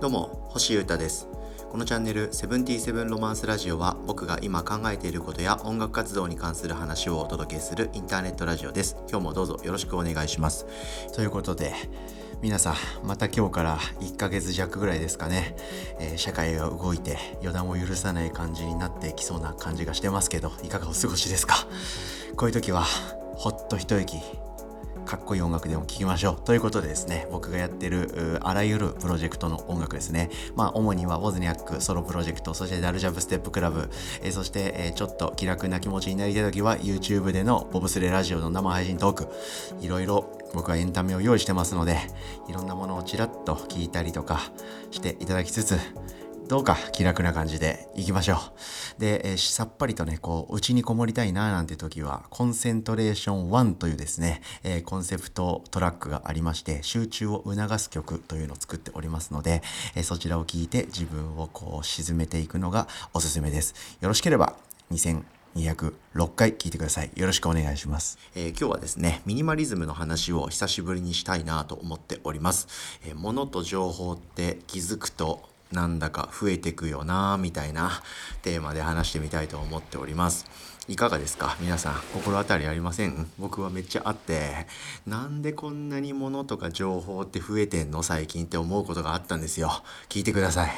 どうも星優太です。このチャンネル「セブンティーセブンロマンスラジオ」は僕が今考えていることや音楽活動に関する話をお届けするインターネットラジオです。今日もどうぞよろしくお願いします。ということで皆さんまた今日から1ヶ月弱ぐらいですかね、えー、社会が動いて予断を許さない感じになってきそうな感じがしてますけどいかがお過ごしですか？こういう時はほっと一息。かっこいい音楽でも聴きましょう。ということでですね、僕がやってるあらゆるプロジェクトの音楽ですね。まあ、主にはウォズニャックソロプロジェクト、そしてダルジャブステップクラブ、えー、そして、えー、ちょっと気楽な気持ちになりたい時は YouTube でのボブスレラジオの生配信トーク、いろいろ僕はエンタメを用意してますので、いろんなものをちらっと聞いたりとかしていただきつつ、どうか気楽な感じでいきましょう。で、えー、さっぱりとね、こう、内にこもりたいななんて時は、コンセントレーション1というですね、えー、コンセプトトラックがありまして、集中を促す曲というのを作っておりますので、えー、そちらを聞いて自分をこう沈めていくのがおすすめです。よろしければ、2,206回聞いてください。よろしくお願いします。えー、今日はですね、ミニマリズムの話を久しぶりにしたいなと思っております。えー、物と情報って気づくとなんだか増えてくよなみたいなテーマで話してみたいと思っております。いかがですか？皆さん心当たりありません？僕はめっちゃあってなんでこんなに物とか情報って増えてんの？最近って思うことがあったんですよ。聞いてください。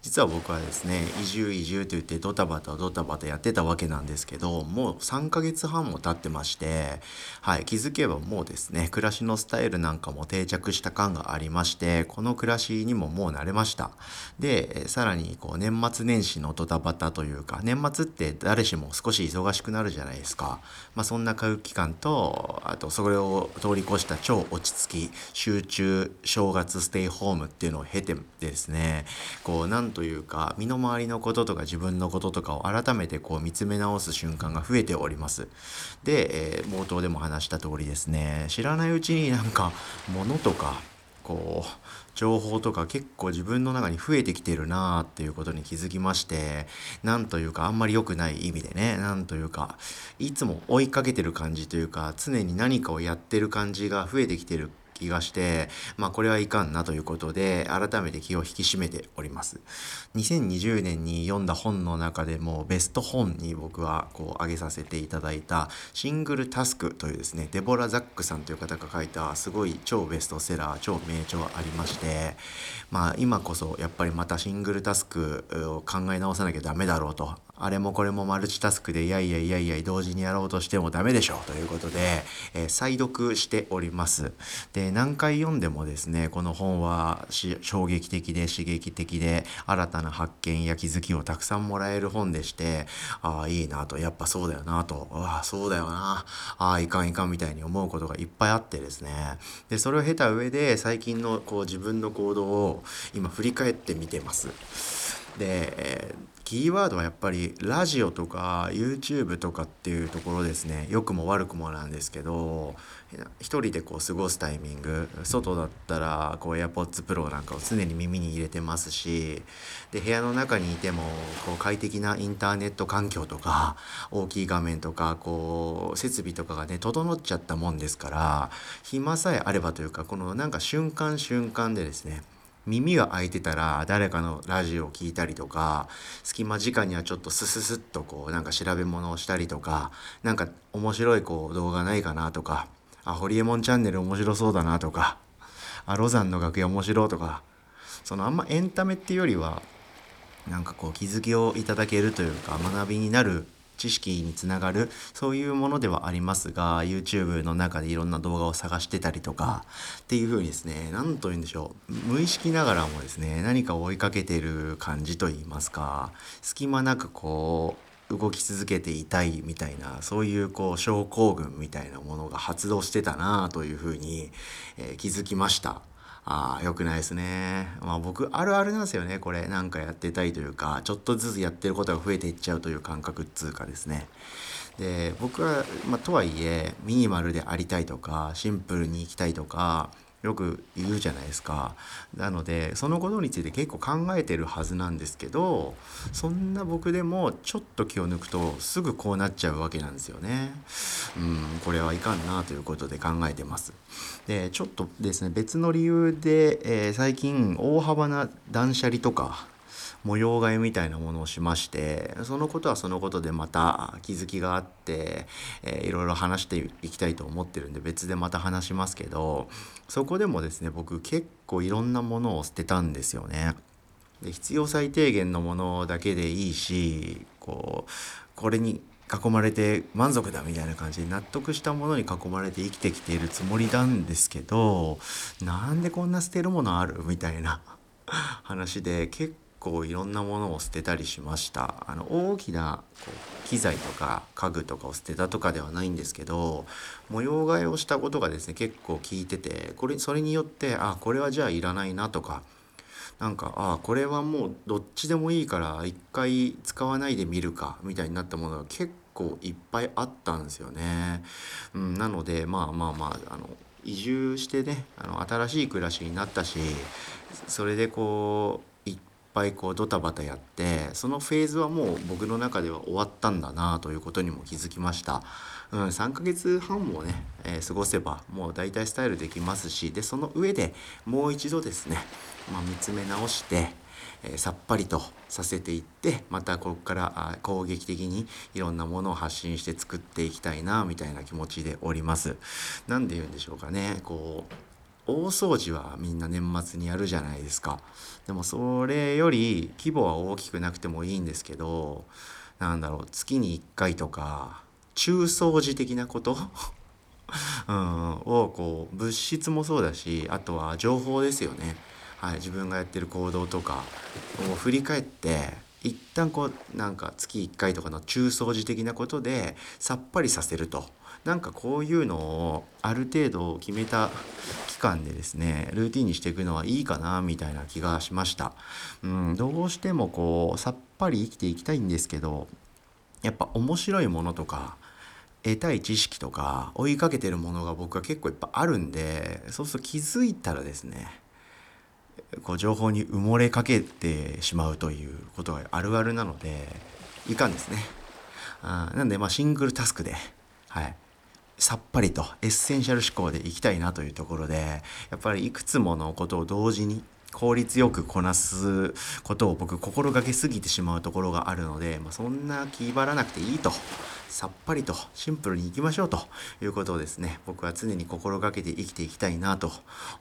実は僕はですね移住移住と言ってドタバタドタバタやってたわけなんですけどもう3ヶ月半も経ってましてはい気づけばもうですね暮らしのスタイルなんかも定着した感がありましてこの暮らしにももう慣れました。でさらにこう年末年始のドタバタというか年末って誰しも少し忙ししくなるじゃないですか。まあ、そんな空気感と、あとそれを通り越した超落ち着き、集中、正月ステイホームっていうのを経てですね、こう、なんというか、身の回りのこととか自分のこととかを改めてこう見つめ直す瞬間が増えております。で、えー、冒頭でも話した通りですね、知らないうちになんか物とか、こう情報とか結構自分の中に増えてきてるなーっていうことに気づきましてなんというかあんまり良くない意味でねなんというかいつも追いかけてる感じというか常に何かをやってる感じが増えてきてる気がして、まあこれはいかんなということで、改めて気を引き締めております。2020年に読んだ本の中でもベスト本に僕はこう挙げさせていただいたシングルタスクというですね、デボラ・ザックさんという方が書いたすごい超ベストセラー、超名著ありまして、まあ今こそやっぱりまたシングルタスクを考え直さなきゃダメだろうとあれもこれもマルチタスクでいやいやいやいや同時にやろうとしてもダメでしょうということで、えー、再読しております。で、何回読んでもですね、この本は衝撃的で刺激的で新たな発見や気づきをたくさんもらえる本でして、ああ、いいなと、やっぱそうだよなと、ああ、そうだよな、ああ、いかんいかんみたいに思うことがいっぱいあってですね。で、それを経た上で最近のこう自分の行動を今振り返ってみてます。で、えーキーワードはやっぱりラジオとか YouTube とかっていうところですね。良くも悪くもなんですけど一人でこう過ごすタイミング外だったらこう AirPods Pro なんかを常に耳に入れてますしで部屋の中にいてもこう快適なインターネット環境とか大きい画面とかこう設備とかがね整っちゃったもんですから暇さえあればというかこのなんか瞬間瞬間でですね耳が開いてたら誰かのラジオを聴いたりとか隙間時間にはちょっとスススッとこうなんか調べ物をしたりとかなんか面白いこう動画ないかなとかあホリエモンチャンネル面白そうだなとかあロザンの楽屋面白とかそのあんまエンタメっていうよりはなんかこう気づきをいただけるというか学びになる知識につながるそういうものではありますが YouTube の中でいろんな動画を探してたりとかっていう風にですね何と言うんでしょう無意識ながらもですね何かを追いかけてる感じと言いますか隙間なくこう動き続けていたいみたいなそういうこう症候群みたいなものが発動してたなというふうに、えー、気づきました。ああ、良くないですね。まあ僕、あるあるなんですよね、これ。なんかやってたいというか、ちょっとずつやってることが増えていっちゃうという感覚っつうかですね。で、僕は、まあとはいえ、ミニマルでありたいとか、シンプルに行きたいとか、よく言うじゃないですか。なのでそのことについて結構考えてるはずなんですけどそんな僕でもちょっと気を抜くとすぐこうなっちゃうわけなんですよね。うんこれはいかんなということで考えてます。でちょっとですね別の理由で、えー、最近大幅な断捨離とか模様替えみたいなものをしましてそのことはそのことでまた気づきがあって、えー、いろいろ話していきたいと思ってるんで別でまた話しますけどそこでもですね僕結構いろんなものを捨てたんですよね。で必要最低限のものだけでいいしこうこれに囲まれて満足だみたいな感じで納得したものに囲まれて生きてきているつもりなんですけどなんでこんな捨てるものあるみたいな話で結構いろんなものを捨てたりしましたあの大きなこう機材とか家具とかを捨てたとかではないんですけど模様替えをしたことがですね結構効いててこれそれによってあこれはじゃあいらないなとかなんかあこれはもうどっちでもいいから一回使わないでみるかみたいになったものが結構いっぱいあったんですよね。うん、なのでまあまあまああの移住してねあの新しい暮らしになったしそれでこうぱいこうドタバタやってそのフェーズはもう僕の中では終わったんだなということにも気づきました、うん、3ヶ月半もね、えー、過ごせばもう大体スタイルできますしでその上でもう一度ですね、まあ、見つめ直してえ、さっぱりとさせていってまたここから攻撃的にいろんなものを発信して作っていきたいなみたいな気持ちでおります。何で言うんでしょうかねこう大掃除はみんな年末にやるじゃないですか。でもそれより規模は大きくなくてもいいんですけどなんだろう月に1回とか中掃除的なこと？うん、をこう物質もそうだしあとは情報ですよね、はい、自分がやってる行動とかを振り返って一旦こうなんか月1回とかの中掃除的なことでさっぱりさせると。なんかこういうのをある程度決めた期間でですねルーティンにしていくのはいいかなみたいな気がしました。うん、どうしてもこうさっぱり生きていきたいんですけどやっぱ面白いものとか得たい知識とか追いかけてるものが僕は結構いっぱいあるんでそうすると気づいたらですねこう情報に埋もれかけてしまうということがあるあるなのでいかんですね。あなんでまあシングルタスクで、はい、さっぱりとエッセンシャル思考でいきたいなというところでやっぱりいくつものことを同時に効率よくこなすことを僕心がけすぎてしまうところがあるので、まあ、そんな気張らなくていいと。さっぱりとシンプルにいきましょうということをですね僕は常に心がけて生きていきたいなと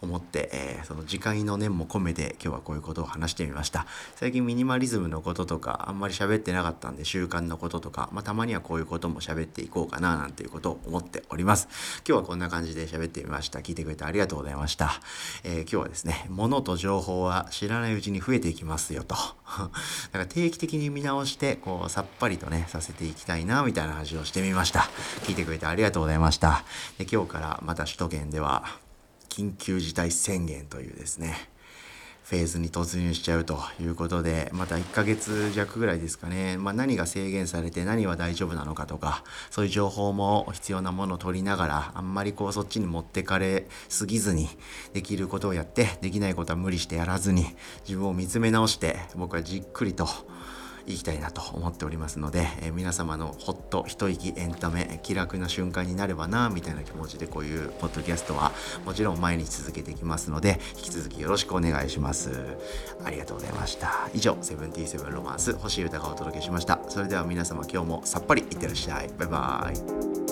思って、えー、その自戒の念も込めて今日はこういうことを話してみました。最近ミニマリズムのこととかあんまり喋ってなかったんで習慣のこととか、まあ、たまにはこういうことも喋っていこうかななんていうことを思っております。今日はこんな感じで喋ってみました。聞いてくれてありがとうございました、えー、今日はですね物と情報は知らないうちに増えていきますよと。だから定期的に見直してこうさっぱりとねさせていきたいなみたいな話をしてみました。聞いてくれてありがとうございました。で今日からまた首都圏では緊急事態宣言というですね、フェーズに突入しちゃうということで、また1ヶ月弱ぐらいですかね、まあ、何が制限されて何は大丈夫なのかとか、そういう情報も必要なものを取りながら、あんまりこうそっちに持ってかれすぎずに、できることをやって、できないことは無理してやらずに、自分を見つめ直して、僕はじっくりと、いきたいなと思っておりますので、えー、皆様のほっと一息エンタメ気楽な瞬間になればなみたいな気持ちでこういうポッドキャストはもちろん毎日続けていきますので引き続きよろしくお願いします。ありがとうございました。以上セブンティーセブンロマンス星豊がお届けしました。それでは皆様今日もさっぱりいってらっしゃい。バイバイ。